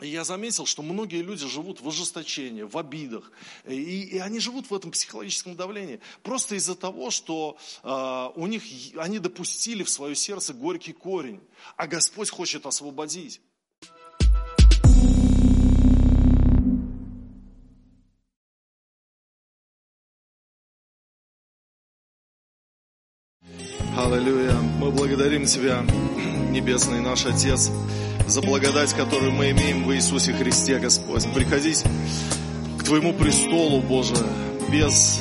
я заметил, что многие люди живут в ожесточении, в обидах. И, и они живут в этом психологическом давлении. Просто из-за того, что э, у них, они допустили в свое сердце горький корень. А Господь хочет освободить. Мы благодарим Тебя, Небесный наш Отец за благодать, которую мы имеем в Иисусе Христе, Господь. Приходить к Твоему престолу, Боже, без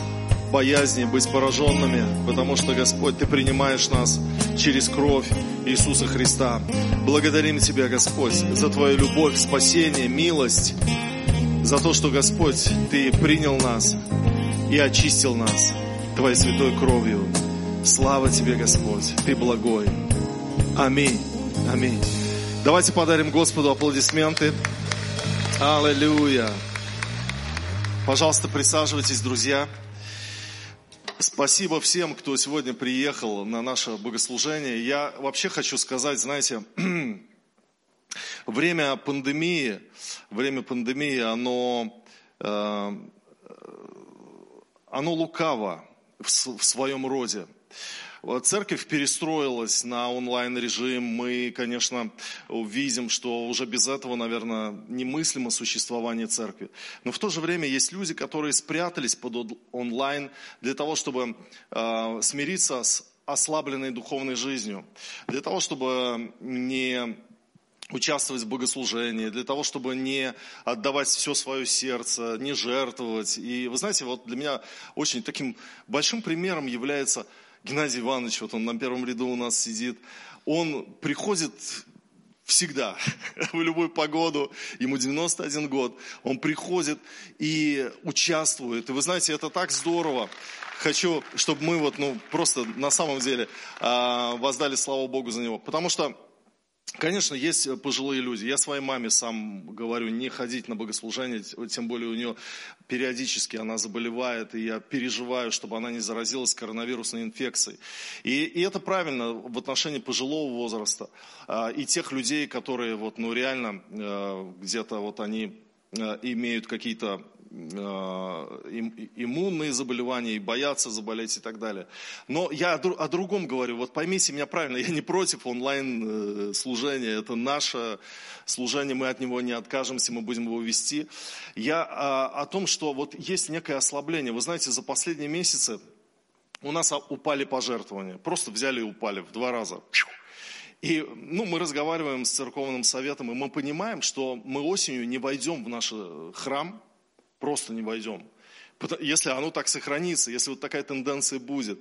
боязни быть пораженными, потому что, Господь, Ты принимаешь нас через кровь Иисуса Христа. Благодарим Тебя, Господь, за Твою любовь, спасение, милость, за то, что, Господь, Ты принял нас и очистил нас Твоей святой кровью. Слава Тебе, Господь, Ты благой. Аминь. Аминь. Давайте подарим Господу аплодисменты. Аллилуйя. Пожалуйста, присаживайтесь, друзья. Спасибо всем, кто сегодня приехал на наше богослужение. Я вообще хочу сказать, знаете, время пандемии, время пандемии, оно, э, оно лукаво в своем роде. Церковь перестроилась на онлайн-режим. Мы, конечно, видим, что уже без этого, наверное, немыслимо существование церкви. Но в то же время есть люди, которые спрятались под онлайн для того, чтобы э, смириться с ослабленной духовной жизнью, для того, чтобы не участвовать в богослужении, для того, чтобы не отдавать все свое сердце, не жертвовать. И вы знаете, вот для меня очень таким большим примером является Геннадий Иванович, вот он на первом ряду у нас сидит, он приходит всегда, в любую погоду, ему 91 год, он приходит и участвует. И вы знаете, это так здорово. Хочу, чтобы мы вот, ну, просто на самом деле а, воздали славу Богу за него. Потому что Конечно, есть пожилые люди. Я своей маме сам говорю, не ходить на богослужение, тем более у нее периодически она заболевает, и я переживаю, чтобы она не заразилась коронавирусной инфекцией. И, и это правильно в отношении пожилого возраста а, и тех людей, которые вот, ну, реально э, где-то вот они э, имеют какие-то Э, иммунные заболевания и боятся заболеть и так далее. Но я о другом говорю, вот поймите меня правильно, я не против онлайн э, это наше служение, мы от него не откажемся, мы будем его вести. Я о, о том, что вот есть некое ослабление. Вы знаете, за последние месяцы у нас упали пожертвования, просто взяли и упали в два раза. И ну, мы разговариваем с церковным советом, и мы понимаем, что мы осенью не войдем в наш э, храм, Просто не войдем. Если оно так сохранится, если вот такая тенденция будет.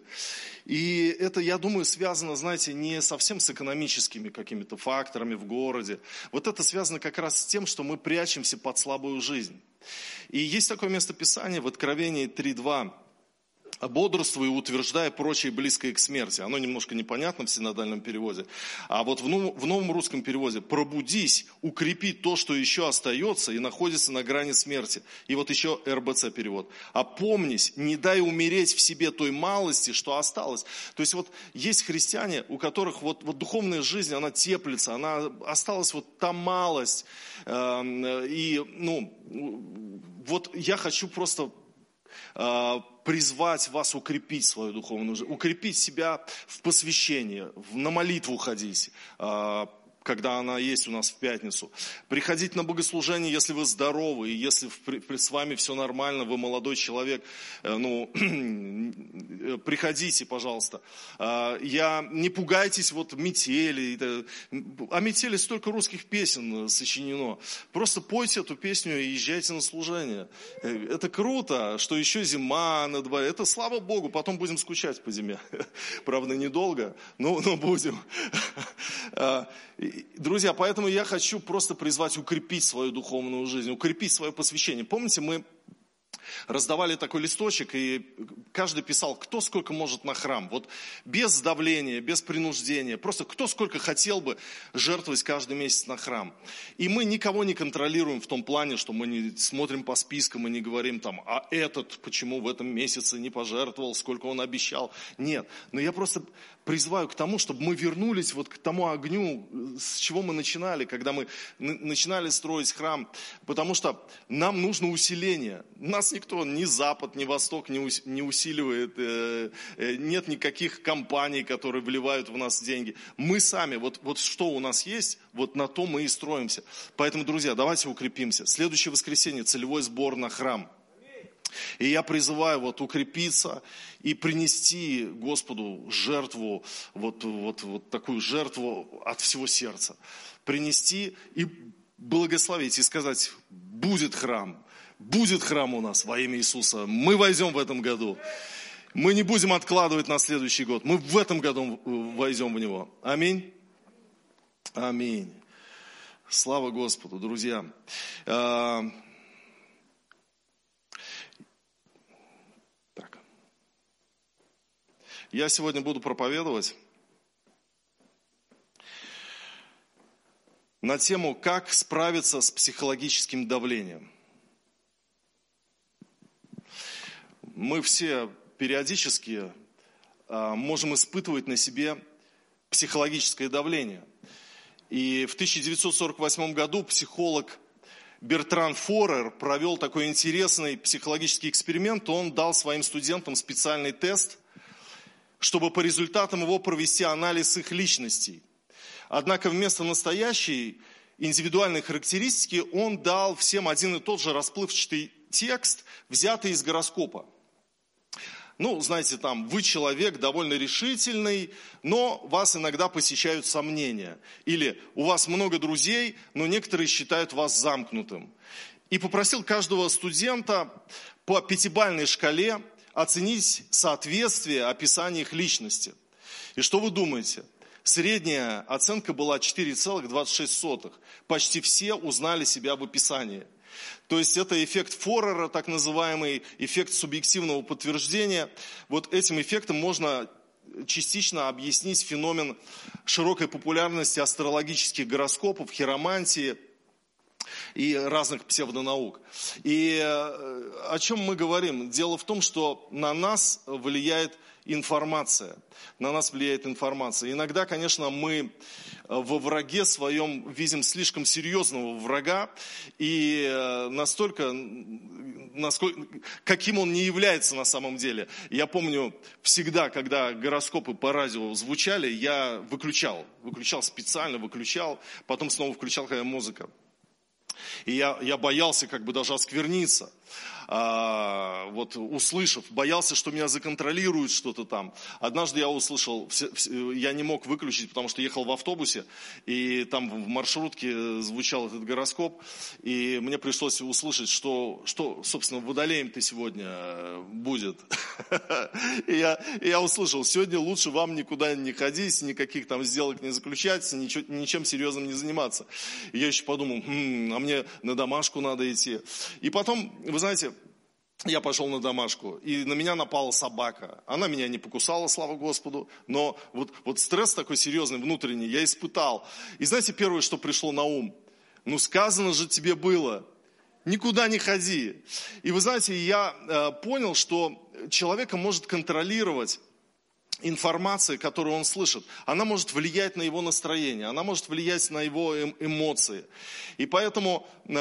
И это, я думаю, связано, знаете, не совсем с экономическими какими-то факторами в городе. Вот это связано как раз с тем, что мы прячемся под слабую жизнь. И есть такое место Писания в Откровении 3.2 бодрствуя, утверждая прочее близкое к смерти. Оно немножко непонятно в синодальном переводе. А вот в новом, в новом русском переводе «пробудись, укрепи то, что еще остается и находится на грани смерти». И вот еще РБЦ перевод. «Опомнись, не дай умереть в себе той малости, что осталось». То есть вот есть христиане, у которых вот, вот духовная жизнь, она теплится, она осталась вот та малость. Эм, и, ну, вот я хочу просто призвать вас укрепить свою духовную жизнь, укрепить себя в посвящении, на молитву ходить, а, когда она есть у нас в пятницу. Приходить на богослужение, если вы здоровы, и если с вами все нормально, вы молодой человек, э, ну, приходите, пожалуйста. А, я, не пугайтесь вот метели. О метели столько русских песен сочинено. Просто пойте эту песню и езжайте на служение. Э, это круто, что еще зима на дворе. Это слава Богу, потом будем скучать по зиме. Правда, недолго, но, но будем. Друзья, поэтому я хочу просто призвать укрепить свою духовную жизнь, укрепить свое посвящение. Помните, мы раздавали такой листочек, и каждый писал, кто сколько может на храм. Вот без давления, без принуждения. Просто кто сколько хотел бы жертвовать каждый месяц на храм. И мы никого не контролируем в том плане, что мы не смотрим по спискам и не говорим там, а этот почему в этом месяце не пожертвовал, сколько он обещал. Нет. Но я просто призываю к тому, чтобы мы вернулись вот к тому огню, с чего мы начинали, когда мы начинали строить храм, потому что нам нужно усиление. Нас никто, ни Запад, ни Восток не усиливает, э, э, нет никаких компаний, которые вливают в нас деньги. Мы сами, вот, вот что у нас есть, вот на то мы и строимся. Поэтому, друзья, давайте укрепимся. Следующее воскресенье целевой сбор на храм. И я призываю вот укрепиться и принести Господу жертву, вот, вот, вот такую жертву от всего сердца. Принести и благословить, и сказать, будет храм, будет храм у нас во имя Иисуса. Мы войдем в этом году. Мы не будем откладывать на следующий год. Мы в этом году войдем в него. Аминь. Аминь. Слава Господу, друзья. Я сегодня буду проповедовать на тему «Как справиться с психологическим давлением». Мы все периодически а, можем испытывать на себе психологическое давление. И в 1948 году психолог Бертран Форер провел такой интересный психологический эксперимент. Он дал своим студентам специальный тест – чтобы по результатам его провести анализ их личностей. Однако вместо настоящей индивидуальной характеристики он дал всем один и тот же расплывчатый текст, взятый из гороскопа. Ну, знаете, там, вы человек довольно решительный, но вас иногда посещают сомнения. Или у вас много друзей, но некоторые считают вас замкнутым. И попросил каждого студента по пятибальной шкале оценить соответствие описания их личности. И что вы думаете? Средняя оценка была 4,26. Почти все узнали себя в описании. То есть это эффект Форера, так называемый эффект субъективного подтверждения. Вот этим эффектом можно частично объяснить феномен широкой популярности астрологических гороскопов, хиромантии – и разных псевдонаук. И э, о чем мы говорим? Дело в том, что на нас влияет информация. На нас влияет информация. Иногда, конечно, мы во враге своем видим слишком серьезного врага, и э, настолько, насколько, каким он не является на самом деле. Я помню, всегда, когда гороскопы по радио звучали, я выключал, выключал специально, выключал, потом снова включал, когда музыка. И я, я боялся как бы даже оскверниться а, вот услышав, боялся, что меня законтролируют что-то там. Однажды я услышал, я не мог выключить, потому что ехал в автобусе, и там в маршрутке звучал этот гороскоп, и мне пришлось услышать, что, что собственно, водолеем ты сегодня э, будет. И я, и я услышал, сегодня лучше вам никуда не ходить, никаких там сделок не заключать, ничем серьезным не заниматься. И я еще подумал, хм, а мне на домашку надо идти. И потом, вы знаете, я пошел на домашку, и на меня напала собака. Она меня не покусала, слава Господу, но вот, вот стресс такой серьезный, внутренний, я испытал. И знаете, первое, что пришло на ум? Ну, сказано же тебе было, никуда не ходи. И вы знаете, я э, понял, что человека может контролировать информация, которую он слышит, она может влиять на его настроение, она может влиять на его эм, эмоции. И поэтому э,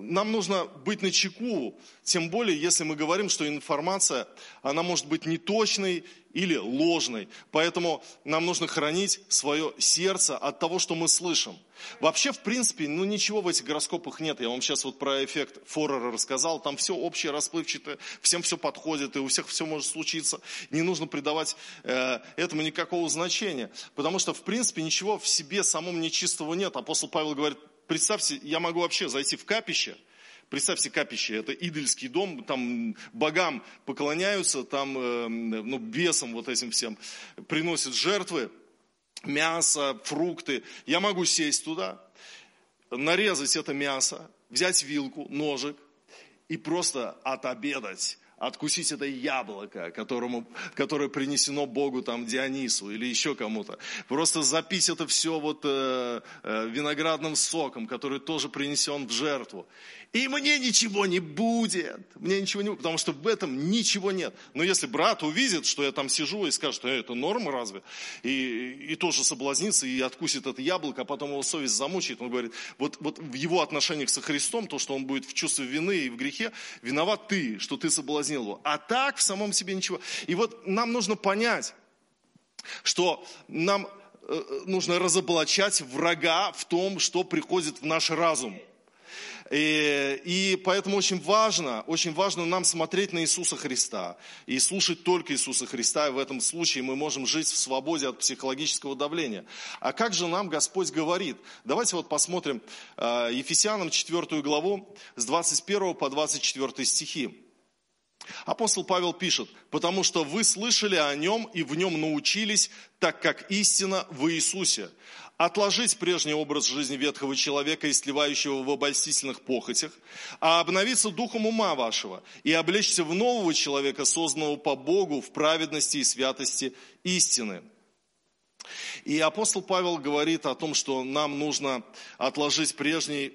нам нужно быть на чеку, тем более, если мы говорим, что информация, она может быть неточной или ложной. Поэтому нам нужно хранить свое сердце от того, что мы слышим. Вообще, в принципе, ну ничего в этих гороскопах нет. Я вам сейчас вот про эффект Форера рассказал. Там все общее, расплывчатое, всем все подходит, и у всех все может случиться. Не нужно придавать э, этому никакого значения. Потому что, в принципе, ничего в себе самом нечистого нет. Апостол Павел говорит, представьте, я могу вообще зайти в капище, Представьте капище, это идольский дом, там богам поклоняются, там э, ну, бесам вот этим всем приносят жертвы мясо, фрукты. Я могу сесть туда, нарезать это мясо, взять вилку, ножик и просто отобедать откусить это яблоко, которому, которое принесено Богу, там, Дионису или еще кому-то. Просто запить это все вот э, э, виноградным соком, который тоже принесен в жертву. И мне ничего не будет, мне ничего не будет, потому что в этом ничего нет. Но если брат увидит, что я там сижу и скажет, э, это норма разве? И, и тоже соблазнится и откусит это яблоко, а потом его совесть замучает. Он говорит, вот, вот в его отношениях со Христом, то, что он будет в чувстве вины и в грехе, виноват ты, что ты соблазнил его. А так в самом себе ничего. И вот нам нужно понять, что нам э, нужно разоблачать врага в том, что приходит в наш разум. И, и поэтому очень важно, очень важно нам смотреть на Иисуса Христа и слушать только Иисуса Христа. И в этом случае мы можем жить в свободе от психологического давления. А как же нам Господь говорит? Давайте вот посмотрим э, Ефесянам 4 главу с 21 по 24 стихи. Апостол Павел пишет, потому что вы слышали о нем и в нем научились, так как истина в Иисусе отложить прежний образ жизни ветхого человека и сливающего в обольстительных похотях, а обновиться духом ума вашего и облечься в нового человека, созданного по Богу в праведности и святости истины. И апостол Павел говорит о том, что нам нужно отложить прежний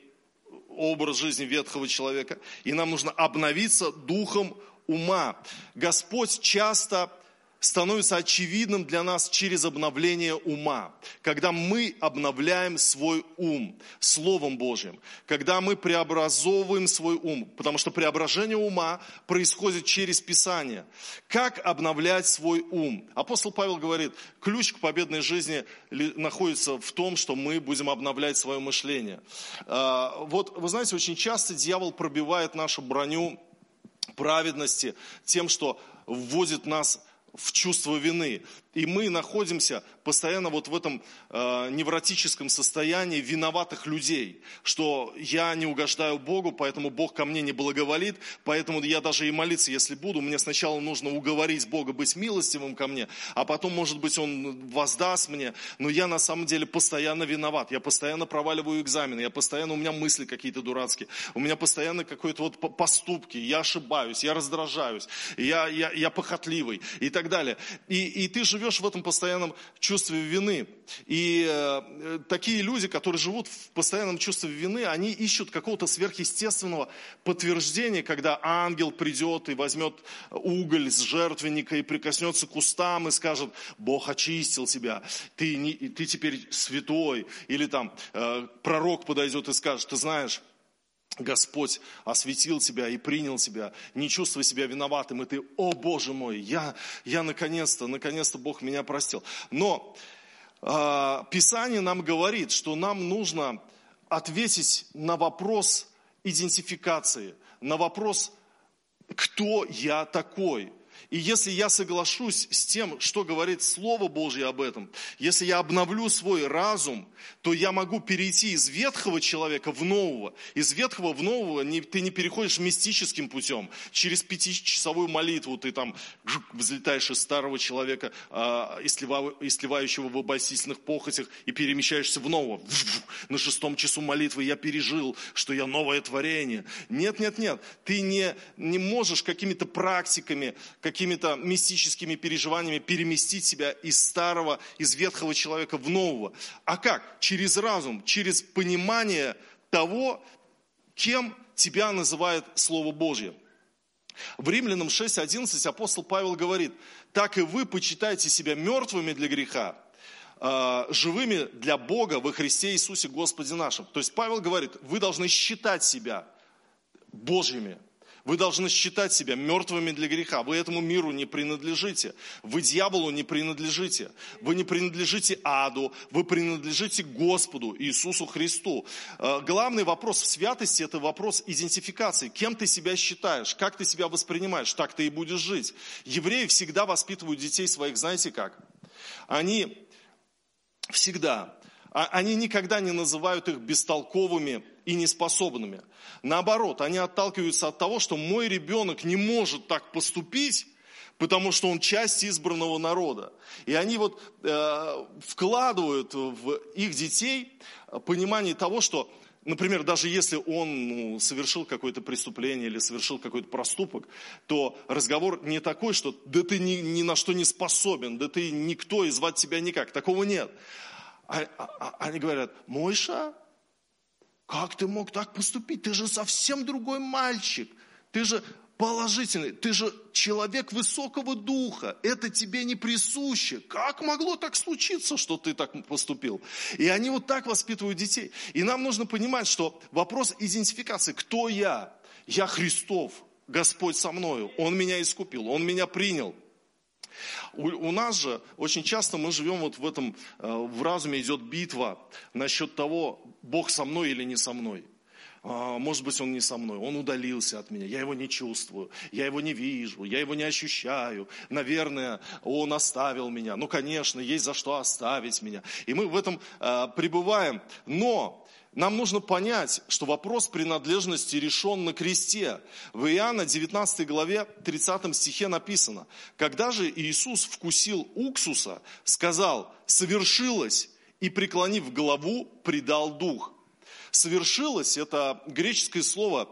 образ жизни ветхого человека, и нам нужно обновиться духом ума. Господь часто становится очевидным для нас через обновление ума. Когда мы обновляем свой ум Словом Божьим, когда мы преобразовываем свой ум, потому что преображение ума происходит через Писание. Как обновлять свой ум? Апостол Павел говорит, ключ к победной жизни находится в том, что мы будем обновлять свое мышление. А, вот, вы знаете, очень часто дьявол пробивает нашу броню праведности тем, что вводит нас в чувство вины. И мы находимся постоянно вот в этом э, невротическом состоянии виноватых людей, что я не угождаю Богу, поэтому Бог ко мне не благоволит, поэтому я даже и молиться, если буду, мне сначала нужно уговорить Бога быть милостивым ко мне, а потом, может быть, Он воздаст мне, но я на самом деле постоянно виноват, я постоянно проваливаю экзамены, я постоянно, у меня мысли какие-то дурацкие, у меня постоянно какие-то вот поступки, я ошибаюсь, я раздражаюсь, я, я, я похотливый и так далее. И, и ты живешь живешь в этом постоянном чувстве вины. И э, такие люди, которые живут в постоянном чувстве вины, они ищут какого-то сверхъестественного подтверждения, когда ангел придет и возьмет уголь с жертвенника и прикоснется к устам и скажет, Бог очистил тебя, ты, не, ты теперь святой. Или там э, пророк подойдет и скажет, ты знаешь, Господь осветил тебя и принял тебя, не чувствуй себя виноватым, и ты, о Боже мой, я, я наконец-то, наконец-то Бог меня простил. Но э, Писание нам говорит, что нам нужно ответить на вопрос идентификации, на вопрос, кто я такой. И если я соглашусь с тем, что говорит Слово Божье об этом, если я обновлю свой разум, то я могу перейти из ветхого человека в нового. Из ветхого в нового не, ты не переходишь мистическим путем. Через пятичасовую молитву ты там взлетаешь из старого человека, э, истлевающего в обольстительных похотях, и перемещаешься в нового. На шестом часу молитвы я пережил, что я новое творение. Нет, нет, нет. Ты не, не можешь какими-то практиками, какими-то мистическими переживаниями переместить себя из старого, из ветхого человека в нового. А как? Через разум, через понимание того, кем тебя называет Слово Божье. В Римлянам 6.11 апостол Павел говорит, так и вы почитайте себя мертвыми для греха, а, живыми для Бога во Христе Иисусе Господе нашим. То есть Павел говорит, вы должны считать себя Божьими, вы должны считать себя мертвыми для греха. Вы этому миру не принадлежите. Вы дьяволу не принадлежите. Вы не принадлежите аду. Вы принадлежите Господу Иисусу Христу. Э, главный вопрос в святости – это вопрос идентификации. Кем ты себя считаешь? Как ты себя воспринимаешь? Так ты и будешь жить. Евреи всегда воспитывают детей своих, знаете как? Они всегда а они никогда не называют их бестолковыми и неспособными. Наоборот, они отталкиваются от того, что мой ребенок не может так поступить, потому что он часть избранного народа. И они вот э, вкладывают в их детей понимание того, что например, даже если он ну, совершил какое-то преступление или совершил какой-то проступок, то разговор не такой, что да ты ни, ни на что не способен, да ты никто и звать тебя никак. Такого нет. А, а, а они говорят, Мойша, как ты мог так поступить? Ты же совсем другой мальчик. Ты же положительный. Ты же человек высокого духа. Это тебе не присуще. Как могло так случиться, что ты так поступил? И они вот так воспитывают детей. И нам нужно понимать, что вопрос идентификации. Кто я? Я Христов. Господь со мною. Он меня искупил. Он меня принял. У, у нас же очень часто мы живем вот в этом, э, в разуме идет битва насчет того, Бог со мной или не со мной. А, может быть, он не со мной, он удалился от меня, я его не чувствую, я его не вижу, я его не ощущаю. Наверное, он оставил меня. Ну, конечно, есть за что оставить меня. И мы в этом э, пребываем. Но нам нужно понять, что вопрос принадлежности решен на кресте. В Иоанна 19 главе 30 стихе написано, «Когда же Иисус вкусил уксуса, сказал, совершилось, и, преклонив голову, предал дух» совершилось, это греческое слово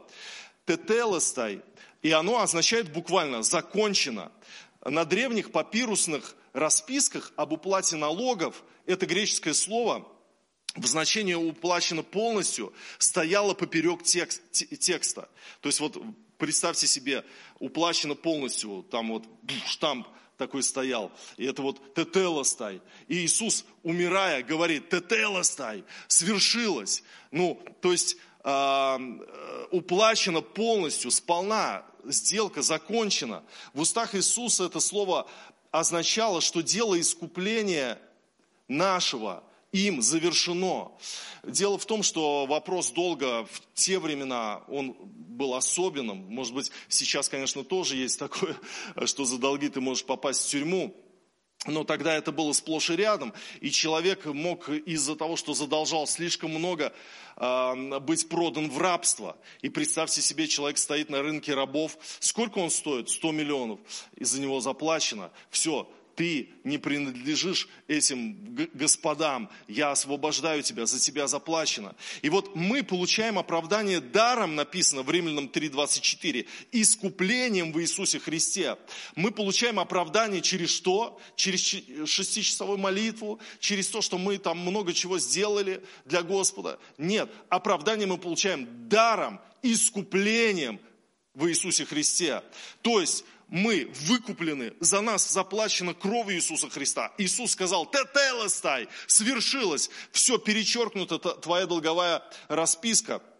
тетелостай, и оно означает буквально «закончено». На древних папирусных расписках об уплате налогов это греческое слово в значении уплачено полностью стояло поперек текст, текста. То есть вот представьте себе, уплачено полностью, там вот штамп такой стоял. И это вот тетелостай. И Иисус, умирая, говорит, тетелостай, свершилось. Ну, то есть э, уплачено полностью, сполна, сделка закончена. В устах Иисуса это слово означало, что дело искупления нашего – им завершено. Дело в том, что вопрос долга в те времена, он был особенным. Может быть, сейчас, конечно, тоже есть такое, что за долги ты можешь попасть в тюрьму. Но тогда это было сплошь и рядом, и человек мог из-за того, что задолжал слишком много, а, быть продан в рабство. И представьте себе, человек стоит на рынке рабов. Сколько он стоит? 100 миллионов. И за него заплачено. Все, ты не принадлежишь этим господам, я освобождаю тебя, за тебя заплачено. И вот мы получаем оправдание даром, написано в Римлянам 3.24, искуплением в Иисусе Христе. Мы получаем оправдание через что? Через шестичасовую молитву, через то, что мы там много чего сделали для Господа. Нет, оправдание мы получаем даром, искуплением в Иисусе Христе. То есть мы выкуплены, за нас заплачено кровью Иисуса Христа. Иисус сказал, тетелестай, свершилось, все перечеркнуто, твоя долговая расписка –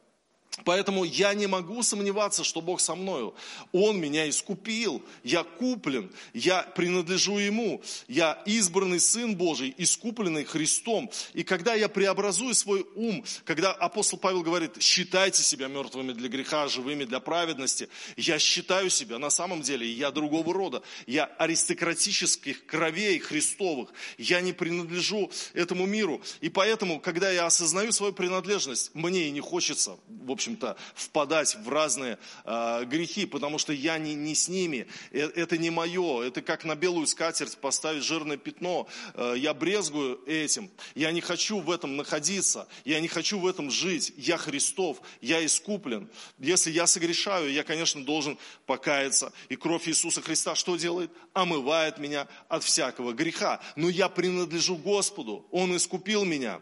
Поэтому я не могу сомневаться, что Бог со мною. Он меня искупил, я куплен, я принадлежу Ему, я избранный Сын Божий, искупленный Христом. И когда я преобразую свой ум, когда апостол Павел говорит, считайте себя мертвыми для греха, живыми для праведности, я считаю себя на самом деле, я другого рода, я аристократических кровей Христовых, я не принадлежу этому миру. И поэтому, когда я осознаю свою принадлежность, мне и не хочется, в общем, общем-то, впадать в разные э, грехи, потому что я не, не с ними, э, это не мое, это как на белую скатерть поставить жирное пятно, э, я брезгую этим, я не хочу в этом находиться, я не хочу в этом жить, я Христов, я искуплен. Если я согрешаю, я, конечно, должен покаяться, и кровь Иисуса Христа что делает? Омывает меня от всякого греха, но я принадлежу Господу, Он искупил меня.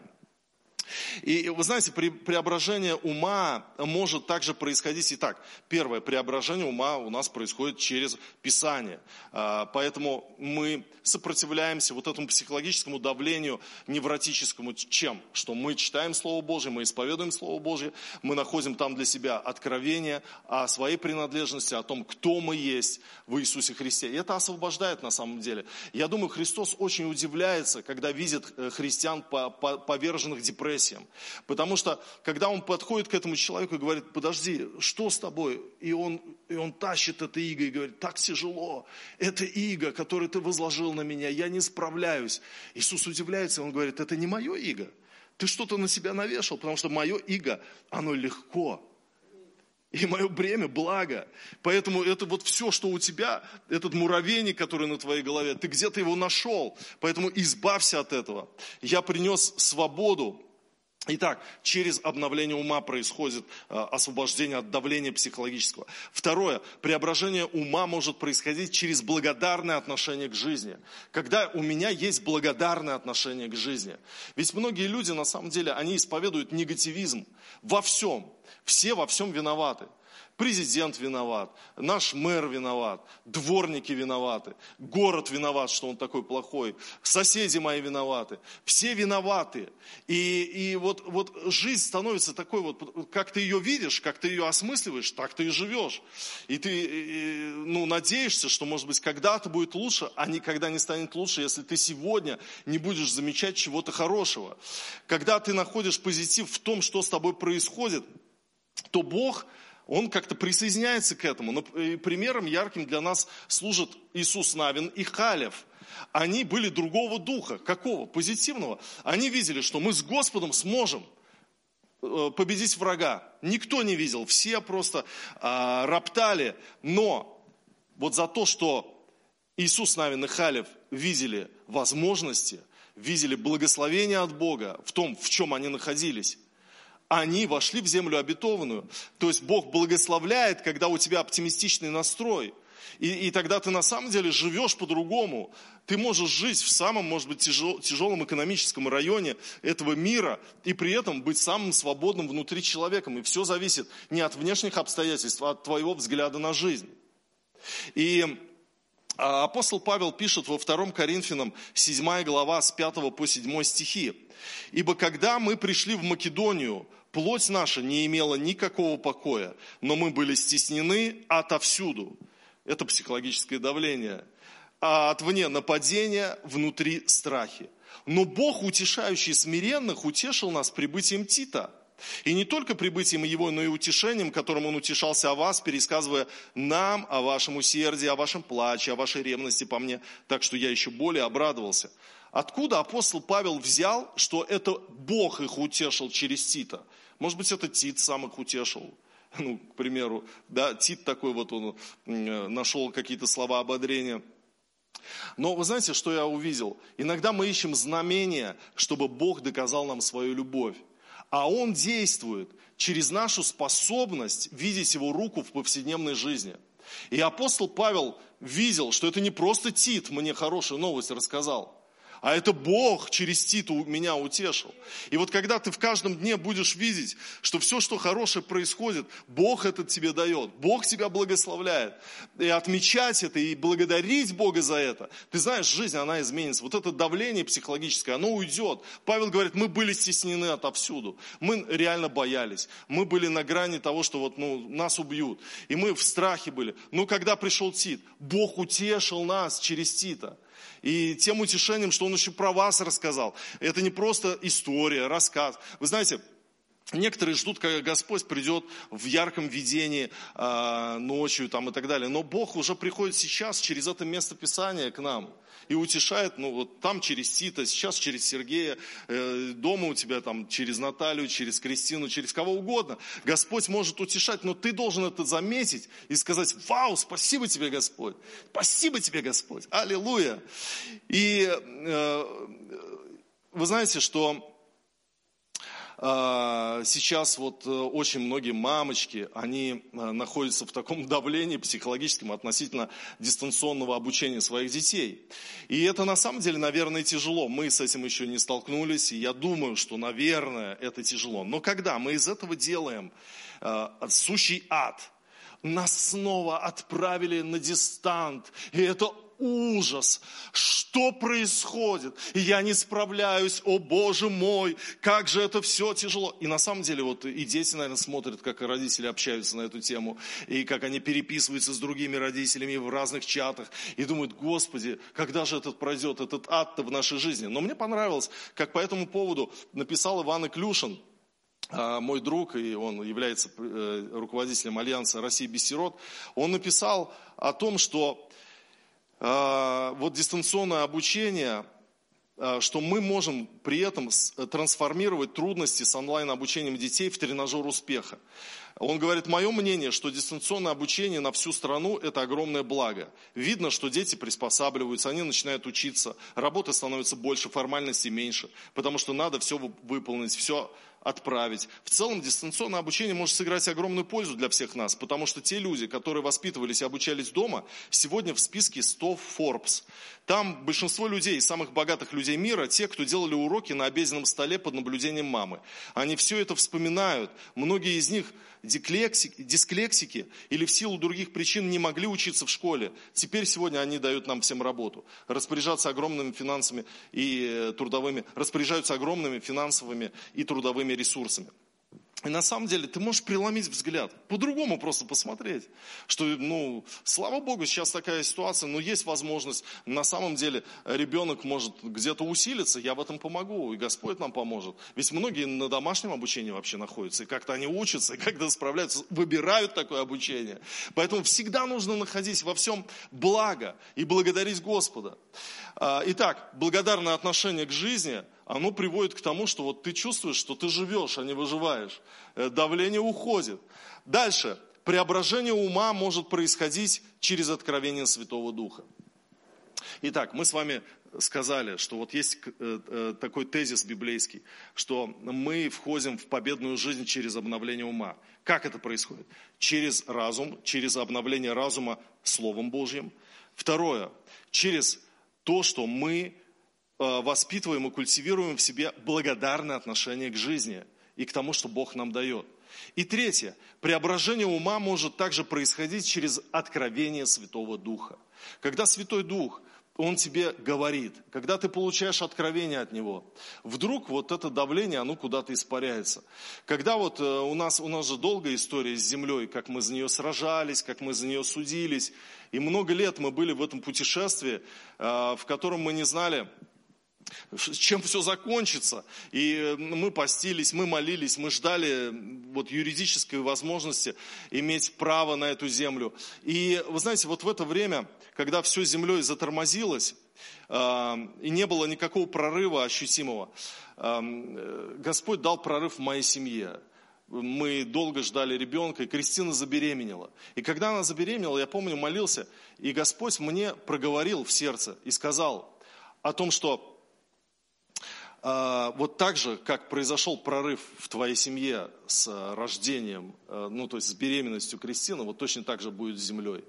И вы знаете, преображение ума может также происходить и так. Первое, преображение ума у нас происходит через Писание. А, поэтому мы сопротивляемся вот этому психологическому давлению невротическому чем? Что мы читаем Слово Божье, мы исповедуем Слово Божье, мы находим там для себя откровение о своей принадлежности, о том, кто мы есть в Иисусе Христе. И это освобождает на самом деле. Я думаю, Христос очень удивляется, когда видит э, христиан поверженных депрессиям депрессиям. Потому что, когда он подходит к этому человеку и говорит, подожди, что с тобой? И он, и он тащит это иго и говорит, так тяжело. Это иго, которое ты возложил на меня, я не справляюсь. Иисус удивляется, он говорит, это не мое иго. Ты что-то на себя навешал, потому что мое иго, оно легко. И мое бремя – благо. Поэтому это вот все, что у тебя, этот муравейник, который на твоей голове, ты где-то его нашел. Поэтому избавься от этого. Я принес свободу Итак, через обновление ума происходит э, освобождение от давления психологического. Второе, преображение ума может происходить через благодарное отношение к жизни. Когда у меня есть благодарное отношение к жизни. Ведь многие люди, на самом деле, они исповедуют негативизм во всем. Все во всем виноваты. Президент виноват, наш мэр виноват, дворники виноваты, город виноват, что он такой плохой, соседи мои виноваты, все виноваты. И, и вот, вот жизнь становится такой, вот, как ты ее видишь, как ты ее осмысливаешь, так ты и живешь. И ты и, ну, надеешься, что, может быть, когда-то будет лучше, а никогда не станет лучше, если ты сегодня не будешь замечать чего-то хорошего. Когда ты находишь позитив в том, что с тобой происходит, то Бог – он как-то присоединяется к этому. Но примером ярким для нас служат Иисус Навин и Халев. Они были другого духа. Какого? Позитивного. Они видели, что мы с Господом сможем э, победить врага. Никто не видел, все просто а, роптали. Но вот за то, что Иисус Навин и Халев видели возможности, видели благословение от Бога в том, в чем они находились, они вошли в землю обетованную. То есть Бог благословляет, когда у тебя оптимистичный настрой. И, и тогда ты на самом деле живешь по-другому. Ты можешь жить в самом, может быть, тяжел, тяжелом экономическом районе этого мира и при этом быть самым свободным внутри человеком. И все зависит не от внешних обстоятельств, а от твоего взгляда на жизнь. И апостол Павел пишет во 2 Коринфянам 7 глава с 5 по 7 стихи. «Ибо когда мы пришли в Македонию, плоть наша не имела никакого покоя, но мы были стеснены отовсюду». Это психологическое давление. А отвне нападения, внутри страхи. Но Бог, утешающий смиренных, утешил нас прибытием Тита – и не только прибытием Его, но и утешением, которым Он утешался о вас, пересказывая нам о вашем усердии, о вашем плаче, о вашей ревности по мне, так что я еще более обрадовался. Откуда апостол Павел взял, что это Бог их утешил через Тита? Может быть, это Тит сам их утешил? Ну, к примеру, да, Тит такой вот он нашел какие-то слова ободрения. Но вы знаете, что я увидел? Иногда мы ищем знамения, чтобы Бог доказал нам свою любовь а Он действует через нашу способность видеть Его руку в повседневной жизни. И апостол Павел видел, что это не просто Тит мне хорошую новость рассказал, а это Бог через Титу меня утешил. И вот когда ты в каждом дне будешь видеть, что все, что хорошее происходит, Бог это тебе дает, Бог тебя благословляет, и отмечать это, и благодарить Бога за это, ты знаешь, жизнь, она изменится. Вот это давление психологическое, оно уйдет. Павел говорит, мы были стеснены отовсюду, мы реально боялись, мы были на грани того, что вот, ну, нас убьют, и мы в страхе были. Но когда пришел Тит, Бог утешил нас через Тита и тем утешением, что он еще про вас рассказал. Это не просто история, рассказ. Вы знаете, Некоторые ждут, когда Господь придет в ярком видении э, ночью там, и так далее. Но Бог уже приходит сейчас через это место Писания к нам и утешает, ну вот там через Сита, сейчас через Сергея, э, дома у тебя там через Наталью, через Кристину, через кого угодно. Господь может утешать, но ты должен это заметить и сказать, вау, спасибо тебе, Господь, спасибо тебе, Господь, аллилуйя. И э, вы знаете, что сейчас вот э, очень многие мамочки, они э, находятся в таком давлении психологическом относительно дистанционного обучения своих детей. И это на самом деле, наверное, тяжело. Мы с этим еще не столкнулись, и я думаю, что, наверное, это тяжело. Но когда мы из этого делаем э, сущий ад, нас снова отправили на дистант, и это ужас. Что происходит? Я не справляюсь, о Боже мой, как же это все тяжело. И на самом деле вот и дети, наверное, смотрят, как родители общаются на эту тему, и как они переписываются с другими родителями в разных чатах, и думают, Господи, когда же этот пройдет, этот ад-то в нашей жизни. Но мне понравилось, как по этому поводу написал Иван Иклюшин, а, мой друг, и он является э, руководителем Альянса России без сирот, он написал о том, что вот дистанционное обучение, а, что мы можем при этом трансформировать трудности с онлайн-обучением детей в тренажер успеха. Он говорит, мое мнение, что дистанционное обучение на всю страну – это огромное благо. Видно, что дети приспосабливаются, они начинают учиться, работы становится больше, формальностей меньше, потому что надо все выполнить, все отправить. В целом дистанционное обучение может сыграть огромную пользу для всех нас, потому что те люди, которые воспитывались и обучались дома, сегодня в списке 100 Forbes. Там большинство людей, самых богатых людей мира, те, кто делали уроки на обеденном столе под наблюдением мамы. Они все это вспоминают. Многие из них дисклексики, дисклексики или в силу других причин не могли учиться в школе. Теперь сегодня они дают нам всем работу. Распоряжаться огромными финансами и э, трудовыми, распоряжаются огромными финансовыми и трудовыми ресурсами. И на самом деле ты можешь преломить взгляд, по-другому просто посмотреть, что, ну, слава Богу, сейчас такая ситуация, но есть возможность, на самом деле ребенок может где-то усилиться, я в этом помогу, и Господь нам поможет. Ведь многие на домашнем обучении вообще находятся, и как-то они учатся, и как-то справляются, выбирают такое обучение. Поэтому всегда нужно находить во всем благо и благодарить Господа. А, итак, благодарное отношение к жизни – оно приводит к тому, что вот ты чувствуешь, что ты живешь, а не выживаешь. Э, давление уходит. Дальше. Преображение ума может происходить через откровение Святого Духа. Итак, мы с вами сказали, что вот есть э, э, такой тезис библейский, что мы входим в победную жизнь через обновление ума. Как это происходит? Через разум, через обновление разума Словом Божьим. Второе, через то, что мы воспитываем и культивируем в себе благодарное отношение к жизни и к тому, что Бог нам дает. И третье, преображение ума может также происходить через откровение Святого Духа. Когда Святой Дух, Он тебе говорит, когда ты получаешь откровение от Него, вдруг вот это давление, оно куда-то испаряется. Когда вот э, у нас, у нас же долгая история с землей, как мы за нее сражались, как мы за нее судились, и много лет мы были в этом путешествии, э, в котором мы не знали, чем все закончится. И э, мы постились, мы молились, мы ждали вот юридической возможности иметь право на эту землю. И вы знаете, вот в это время, когда все землей затормозилось, э, и не было никакого прорыва ощутимого, э, Господь дал прорыв моей семье. Мы долго ждали ребенка, и Кристина забеременела. И когда она забеременела, я помню, молился, и Господь мне проговорил в сердце и сказал о том, что вот так же, как произошел прорыв в твоей семье с рождением, э, ну то есть с беременностью Кристины, вот точно так же будет с землей.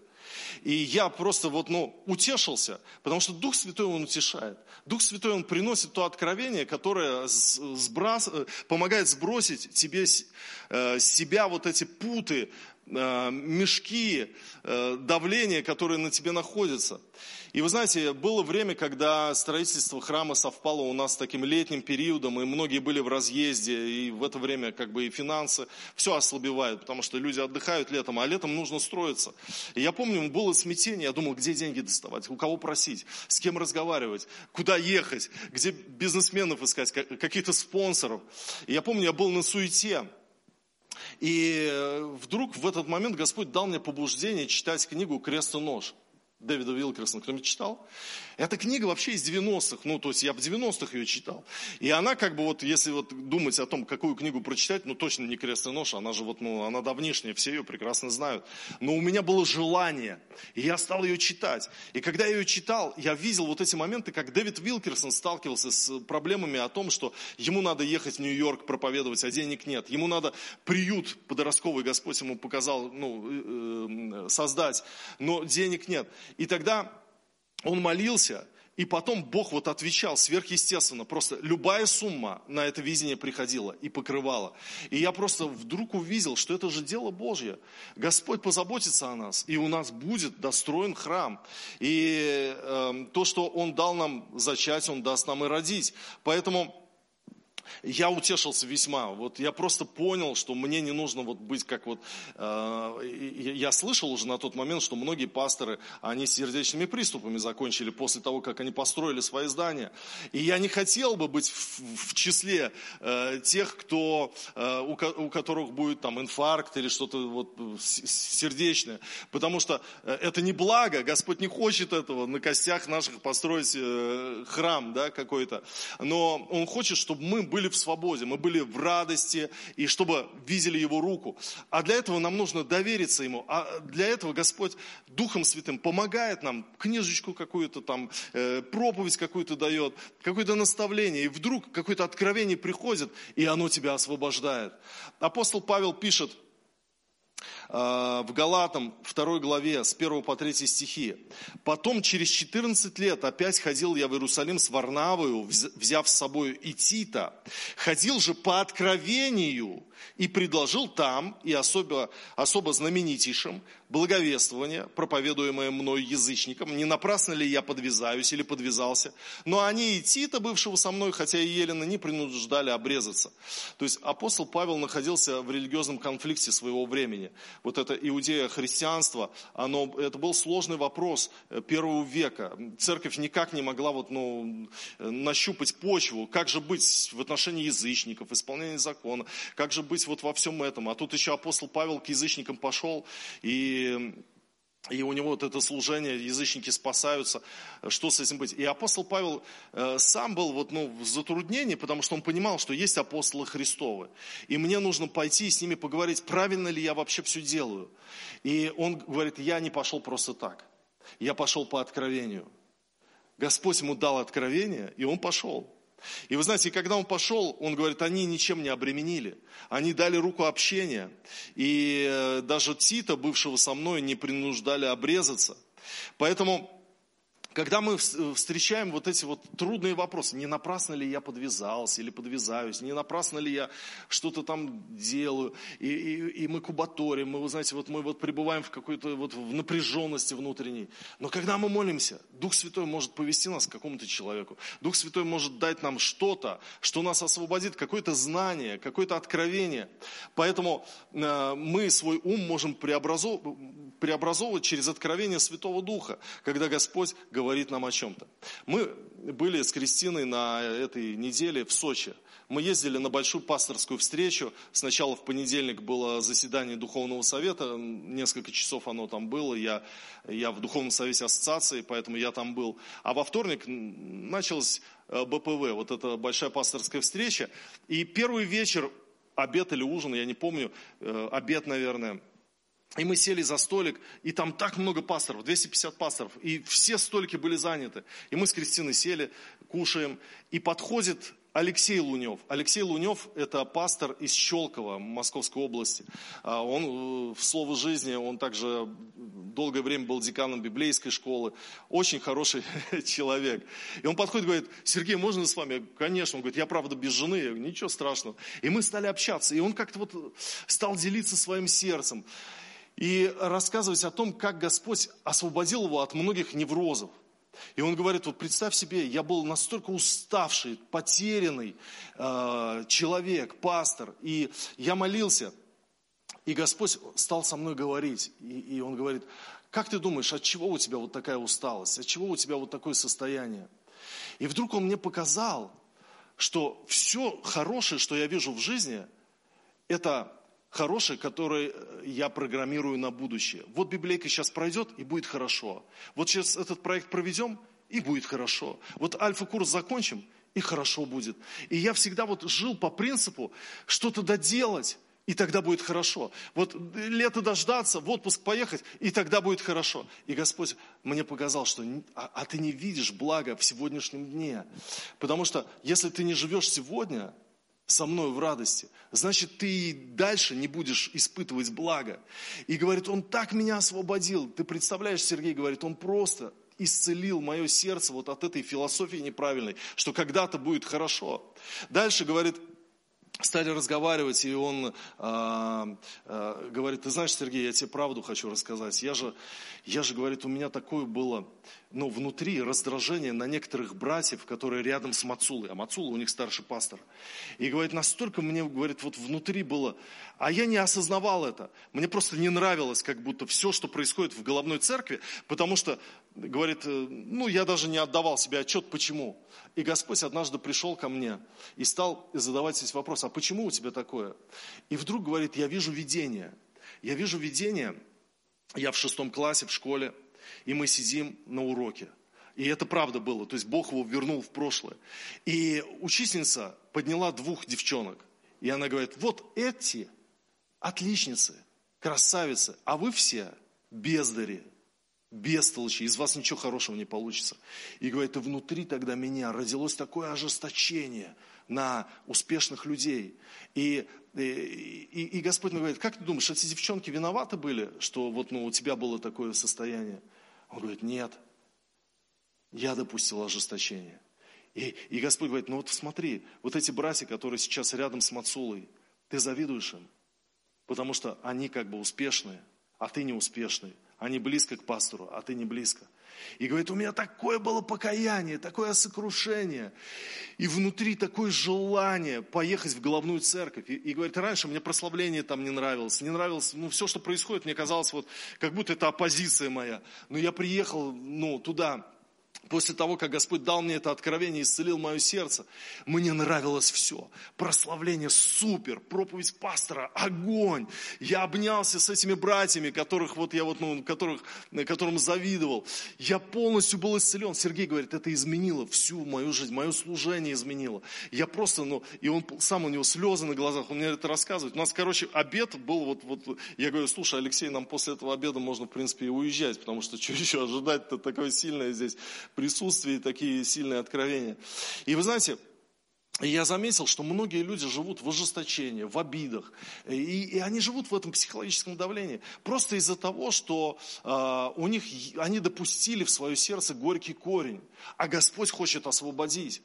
И я просто вот, ну, утешился, потому что Дух Святой, Он утешает. Дух Святой, Он приносит то откровение, которое сбрас... Э, помогает сбросить тебе э, себя вот эти путы, мешки, давления, которые на тебе находятся. И вы знаете, было время, когда строительство храма совпало у нас с таким летним периодом, и многие были в разъезде, и в это время как бы и финансы, все ослабевает, потому что люди отдыхают летом, а летом нужно строиться. И я помню, было смятение, я думал, где деньги доставать, у кого просить, с кем разговаривать, куда ехать, где бизнесменов искать, каких-то спонсоров. И я помню, я был на суете, и э, вдруг в этот момент Господь дал мне побуждение читать книгу «Крест и нож». Дэвида Вилкерсона, кто-нибудь читал? Эта книга вообще из 90-х, ну, то есть я в 90-х ее читал. И она как бы вот, если вот думать о том, какую книгу прочитать, ну, точно не «Крестный нож», она же вот, ну, она давнишняя, все ее прекрасно знают. Но у меня было желание, и я стал ее читать. И когда я ее читал, я видел вот эти моменты, как Дэвид Вилкерсон сталкивался с проблемами о том, что ему надо ехать в Нью-Йорк проповедовать, а денег нет. Ему надо приют подростковый, Господь ему показал, ну, э, э, создать, но денег нет. И тогда он молился, и потом Бог вот отвечал сверхъестественно. Просто любая сумма на это видение приходила и покрывала. И я просто вдруг увидел, что это же дело Божье. Господь позаботится о нас, и у нас будет достроен храм. И э, то, что Он дал нам зачать, Он даст нам и родить. Поэтому я утешился весьма. Вот я просто понял, что мне не нужно вот быть как вот... Э, я слышал уже на тот момент, что многие пасторы, они сердечными приступами закончили после того, как они построили свои здания. И я не хотел бы быть в, в числе э, тех, кто, э, у, у которых будет там инфаркт или что-то вот сердечное. Потому что э, это не благо, Господь не хочет этого, на костях наших построить э, храм да, какой-то. Но Он хочет, чтобы мы были были в свободе, мы были в радости, и чтобы видели Его руку. А для этого нам нужно довериться Ему. А для этого Господь Духом Святым помогает нам, книжечку какую-то там, э, проповедь какую-то дает, какое-то наставление. И вдруг какое-то откровение приходит, и оно тебя освобождает. Апостол Павел пишет, в Галатам 2 главе с 1 по 3 стихи. «Потом через 14 лет опять ходил я в Иерусалим с Варнавою, взяв с собой и Тита. Ходил же по откровению и предложил там, и особо, особо знаменитейшим, благовествование, проповедуемое мной язычникам. Не напрасно ли я подвязаюсь или подвязался? Но они и Тита, бывшего со мной, хотя и Елена, не принуждали обрезаться. То есть апостол Павел находился в религиозном конфликте своего времени. Вот это иудея христианство, оно, это был сложный вопрос э, первого века. Церковь никак не могла вот, ну, нащупать почву. Как же быть в отношении язычников, исполнения закона? Как же быть вот во всем этом? А тут еще апостол Павел к язычникам пошел и и у него вот это служение, язычники спасаются, что с этим быть. И апостол Павел э, сам был вот, ну, в затруднении, потому что он понимал, что есть апостолы Христовы. И мне нужно пойти и с ними поговорить, правильно ли я вообще все делаю. И он говорит, я не пошел просто так. Я пошел по откровению. Господь ему дал откровение, и он пошел. И вы знаете, когда он пошел, он говорит, они ничем не обременили. Они дали руку общения. И э, даже Тита, бывшего со мной, не принуждали обрезаться. Поэтому когда мы встречаем вот эти вот трудные вопросы, не напрасно ли я подвязался или подвязаюсь, не напрасно ли я что-то там делаю, и, и, и мы кубаторим, мы, вы знаете, вот мы вот пребываем в какой-то вот в напряженности внутренней. Но когда мы молимся, Дух Святой может повести нас к какому-то человеку. Дух Святой может дать нам что-то, что нас освободит, какое-то знание, какое-то откровение. Поэтому э, мы свой ум можем преобразовывать, преобразовывать через откровение Святого Духа, когда Господь говорит, говорит нам о чем-то. Мы были с Кристиной на этой неделе в Сочи. Мы ездили на большую пасторскую встречу. Сначала в понедельник было заседание Духовного Совета, несколько часов оно там было. Я, я в Духовном Совете Ассоциации, поэтому я там был. А во вторник началась э, БПВ, вот эта большая пасторская встреча. И первый вечер, обед или ужин, я не помню, э, обед, наверное, и мы сели за столик, и там так много пасторов, 250 пасторов, и все столики были заняты. И мы с Кристиной сели, кушаем, и подходит Алексей Лунев. Алексей Лунев – это пастор из Щелково, Московской области. А он э, в «Слово жизни», он также долгое время был деканом библейской школы. Очень хороший человек. И он подходит и говорит, Сергей, можно с вами? Конечно. Он говорит, я правда без жены. Ничего страшного. И мы стали общаться. И он как-то вот стал делиться своим сердцем и рассказывать о том, как Господь освободил его от многих неврозов. И он говорит, вот представь себе, я был настолько уставший, потерянный э, человек, пастор, и я молился, и Господь стал со мной говорить, и, и он говорит, как ты думаешь, от чего у тебя вот такая усталость, от чего у тебя вот такое состояние? И вдруг он мне показал, что все хорошее, что я вижу в жизни, это хороший, который э, я программирую на будущее. Вот библейка сейчас пройдет, и будет хорошо. Вот сейчас этот проект проведем, и будет хорошо. Вот альфа-курс закончим, и хорошо будет. И я всегда вот жил по принципу что-то доделать, и тогда будет хорошо. Вот лето дождаться, в отпуск поехать, и тогда будет хорошо. И Господь мне показал, что а, а ты не видишь блага в сегодняшнем дне. Потому что если ты не живешь сегодня, со мной в радости, значит, ты и дальше не будешь испытывать благо. И говорит, он так меня освободил. Ты представляешь, Сергей говорит, он просто исцелил мое сердце вот от этой философии неправильной, что когда-то будет хорошо. Дальше говорит, стали разговаривать, и он э, э, говорит, ты знаешь, Сергей, я тебе правду хочу рассказать. Я же, я же, говорит, у меня такое было ну, внутри раздражение на некоторых братьев, которые рядом с Мацулой, а Мацула у них старший пастор. И говорит, настолько мне, говорит, вот внутри было, а я не осознавал это. Мне просто не нравилось как будто все, что происходит в головной церкви, потому что, говорит, э, ну, я даже не отдавал себе отчет, почему. И Господь однажды пришел ко мне и стал задавать здесь вопрос, а почему у тебя такое? И вдруг говорит, я вижу видение. Я вижу видение, я в шестом классе в школе, и мы сидим на уроке. И это правда было. То есть Бог его вернул в прошлое. И учительница подняла двух девчонок. И она говорит, вот эти отличницы, красавицы, а вы все бездари, бестолочи, из вас ничего хорошего не получится. И говорит, и внутри тогда меня родилось такое ожесточение на успешных людей. И, и, и, Господь мне говорит, как ты думаешь, эти девчонки виноваты были, что вот ну, у тебя было такое состояние? Он говорит, нет, я допустил ожесточение. И, и Господь говорит, ну вот смотри, вот эти братья, которые сейчас рядом с Мацулой, ты завидуешь им, потому что они как бы успешные, а ты не успешный. Они близко к пастору, а ты не близко. И говорит, у меня такое было покаяние, такое сокрушение. И внутри такое желание поехать в головную церковь. И, и говорит, раньше мне прославление там не нравилось. Не нравилось, ну, все, что происходит, мне казалось, вот, как будто это оппозиция моя. Но я приехал, ну, туда, После того, как Господь дал мне это откровение, исцелил мое сердце, мне нравилось все. Прославление супер, проповедь пастора, огонь. Я обнялся с этими братьями, которых вот я вот, ну, которых, которым завидовал. Я полностью был исцелен. Сергей говорит, это изменило всю мою жизнь, мое служение изменило. Я просто, ну, и он сам у него слезы на глазах, он мне это рассказывает. У нас, короче, обед был вот, вот, я говорю, слушай, Алексей, нам после этого обеда можно, в принципе, и уезжать, потому что что еще ожидать-то такое сильное здесь присутствии такие сильные откровения. И вы знаете, я заметил, что многие люди живут в ожесточении, в обидах. И, и они живут в этом психологическом давлении. Просто из-за того, что э, у них, они допустили в свое сердце горький корень. А Господь хочет освободить.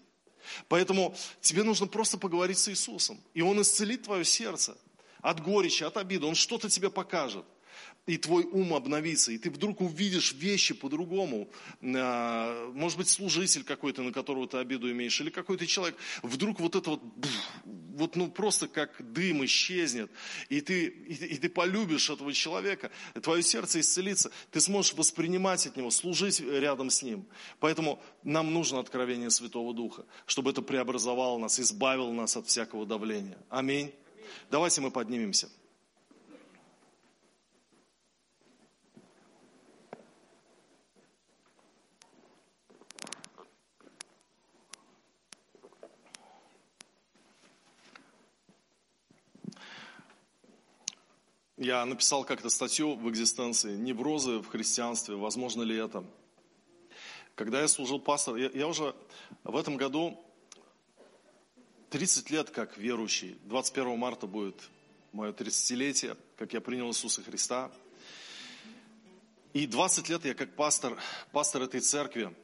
Поэтому тебе нужно просто поговорить с Иисусом. И Он исцелит твое сердце от горечи, от обиды. Он что-то тебе покажет и твой ум обновится, и ты вдруг увидишь вещи по-другому. А, может быть, служитель какой-то, на которого ты обиду имеешь, или какой-то человек, вдруг вот это вот, вот ну просто как дым исчезнет, и ты, и, и ты полюбишь этого человека, твое сердце исцелится, ты сможешь воспринимать от него, служить рядом с ним. Поэтому нам нужно откровение Святого Духа, чтобы это преобразовало нас, избавило нас от всякого давления. Аминь. Давайте мы поднимемся. Я написал как-то статью в экзистенции «Неврозы в христианстве. Возможно ли это?». Когда я служил пастором, я, я уже в этом году 30 лет как верующий. 21 марта будет мое 30-летие, как я принял Иисуса Христа. И 20 лет я как пастор, пастор этой церкви.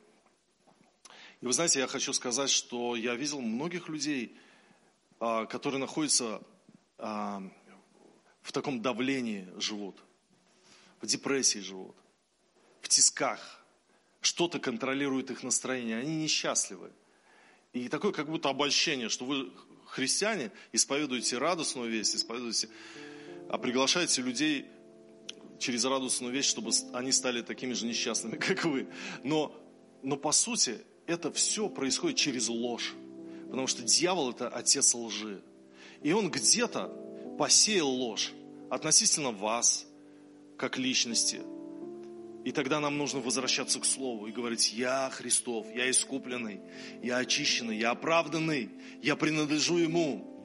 И вы знаете, я хочу сказать, что я видел многих людей, а, которые находятся а, в таком давлении живут, в депрессии живут, в тисках. Что-то контролирует их настроение, они несчастливы. И такое как будто обольщение, что вы христиане, исповедуете радостную весть, исповедуете, а приглашаете людей через радостную весть, чтобы они стали такими же несчастными, как вы. Но, но по сути, это все происходит через ложь. Потому что дьявол – это отец лжи. И он где-то посеял ложь относительно вас, как личности. И тогда нам нужно возвращаться к Слову и говорить, я Христов, я искупленный, я очищенный, я оправданный, я принадлежу Ему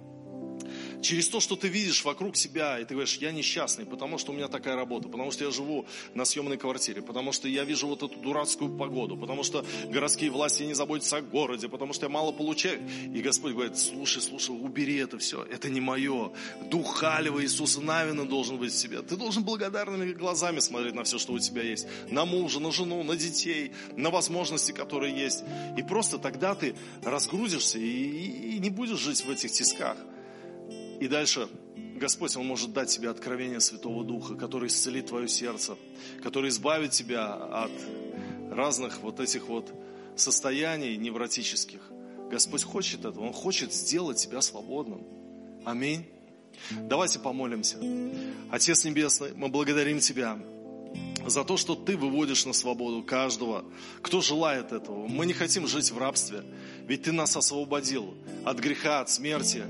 через то, что ты видишь вокруг себя, и ты говоришь, я несчастный, потому что у меня такая работа, потому что я живу на съемной квартире, потому что я вижу вот эту дурацкую погоду, потому что городские власти не заботятся о городе, потому что я мало получаю. И Господь говорит, слушай, слушай, убери это все, это не мое. Дух Халева Иисуса Навина должен быть в себе. Ты должен благодарными глазами смотреть на все, что у тебя есть. На мужа, на жену, на детей, на возможности, которые есть. И просто тогда ты разгрузишься и, и, и не будешь жить в этих тисках. И дальше Господь, Он может дать тебе откровение Святого Духа, который исцелит твое сердце, который избавит тебя от разных вот этих вот состояний невротических. Господь хочет этого, Он хочет сделать тебя свободным. Аминь. Давайте помолимся. Отец Небесный, мы благодарим Тебя за то, что Ты выводишь на свободу каждого, кто желает этого. Мы не хотим жить в рабстве, ведь Ты нас освободил от греха, от смерти.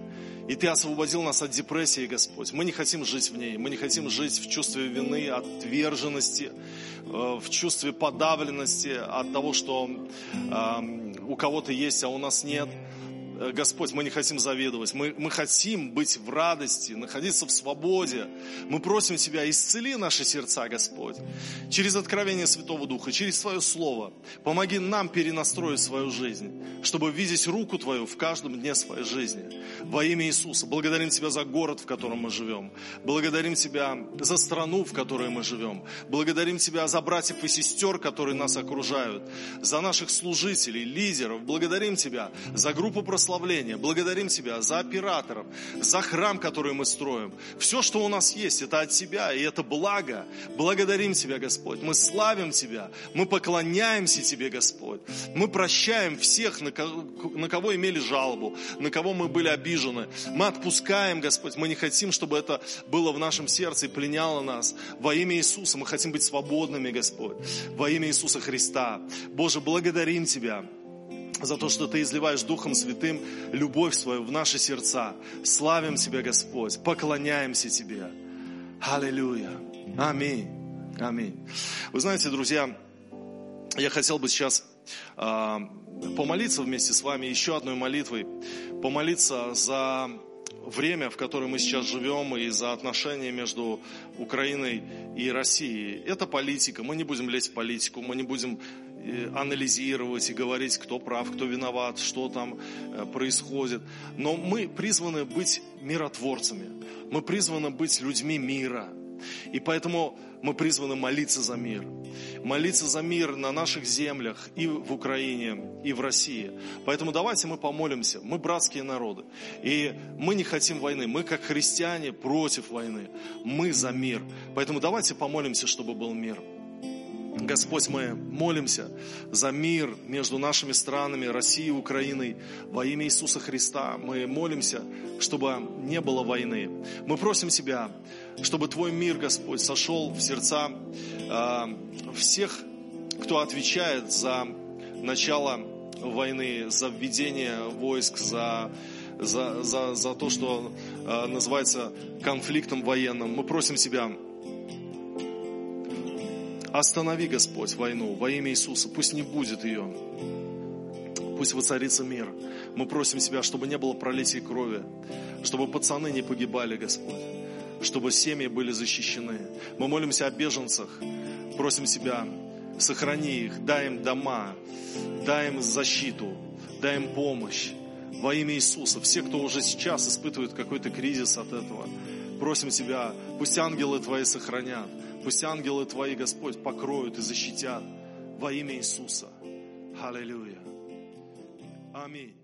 И Ты освободил нас от депрессии, Господь. Мы не хотим жить в ней. Мы не хотим жить в чувстве вины, отверженности, э, в чувстве подавленности от того, что у кого-то есть, а у нас нет. Э, Господь, мы не хотим завидовать, мы, мы хотим быть в радости, находиться в свободе. Мы просим Тебя, исцели наши сердца, Господь, через откровение Святого Духа, через Твое Слово. Помоги нам перенастроить свою жизнь, чтобы видеть руку Твою в каждом дне своей жизни. Во имя Иисуса. Благодарим Тебя за город, в котором мы живем. Благодарим Тебя за страну, в которой мы живем. Благодарим Тебя за братьев и сестер, которые нас окружают, за наших служителей, лидеров. Благодарим Тебя за группу прославления прославления. Благодарим Тебя за операторов, за храм, который мы строим. Все, что у нас есть, это от Тебя, и это благо. Благодарим Тебя, Господь. Мы славим Тебя, мы поклоняемся Тебе, Господь. Мы прощаем всех, на кого имели жалобу, на кого мы были обижены. Мы отпускаем, Господь. Мы не хотим, чтобы это было в нашем сердце и пленяло нас. Во имя Иисуса мы хотим быть свободными, Господь. Во имя Иисуса Христа. Боже, благодарим Тебя за то, что Ты изливаешь Духом Святым любовь свою в наши сердца. Славим Тебя, Господь, поклоняемся Тебе. Аллилуйя. Аминь. Аминь. Вы знаете, друзья, я хотел бы сейчас э, помолиться вместе с вами еще одной молитвой, помолиться за время, в котором мы сейчас живем, и за отношения между Украиной и Россией. Это политика. Мы не будем лезть в политику, мы не будем анализировать и говорить, кто прав, кто виноват, что там э, происходит. Но мы призваны быть миротворцами. Мы призваны быть людьми мира. И поэтому мы призваны молиться за мир. Молиться за мир на наших землях и в Украине, и в России. Поэтому давайте мы помолимся. Мы братские народы. И мы не хотим войны. Мы, как христиане, против войны. Мы за мир. Поэтому давайте помолимся, чтобы был мир. Господь, мы молимся за мир между нашими странами, Россией и Украиной. Во имя Иисуса Христа мы молимся, чтобы не было войны. Мы просим Тебя, чтобы Твой мир, Господь, сошел в сердца э, всех, кто отвечает за начало войны, за введение войск, за за, за, за то, что э, называется конфликтом военным. Мы просим Тебя, Останови, Господь, войну во имя Иисуса. Пусть не будет ее. Пусть воцарится мир. Мы просим Тебя, чтобы не было пролития крови, чтобы пацаны не погибали, Господь, чтобы семьи были защищены. Мы молимся о беженцах, просим Тебя, сохрани их, дай им дома, дай им защиту, дай им помощь во имя Иисуса. Все, кто уже сейчас испытывает какой-то кризис от этого, просим Тебя, пусть ангелы Твои сохранят. Пусть ангелы Твои, Господь, покроют и защитят во имя Иисуса. Аллилуйя. Аминь.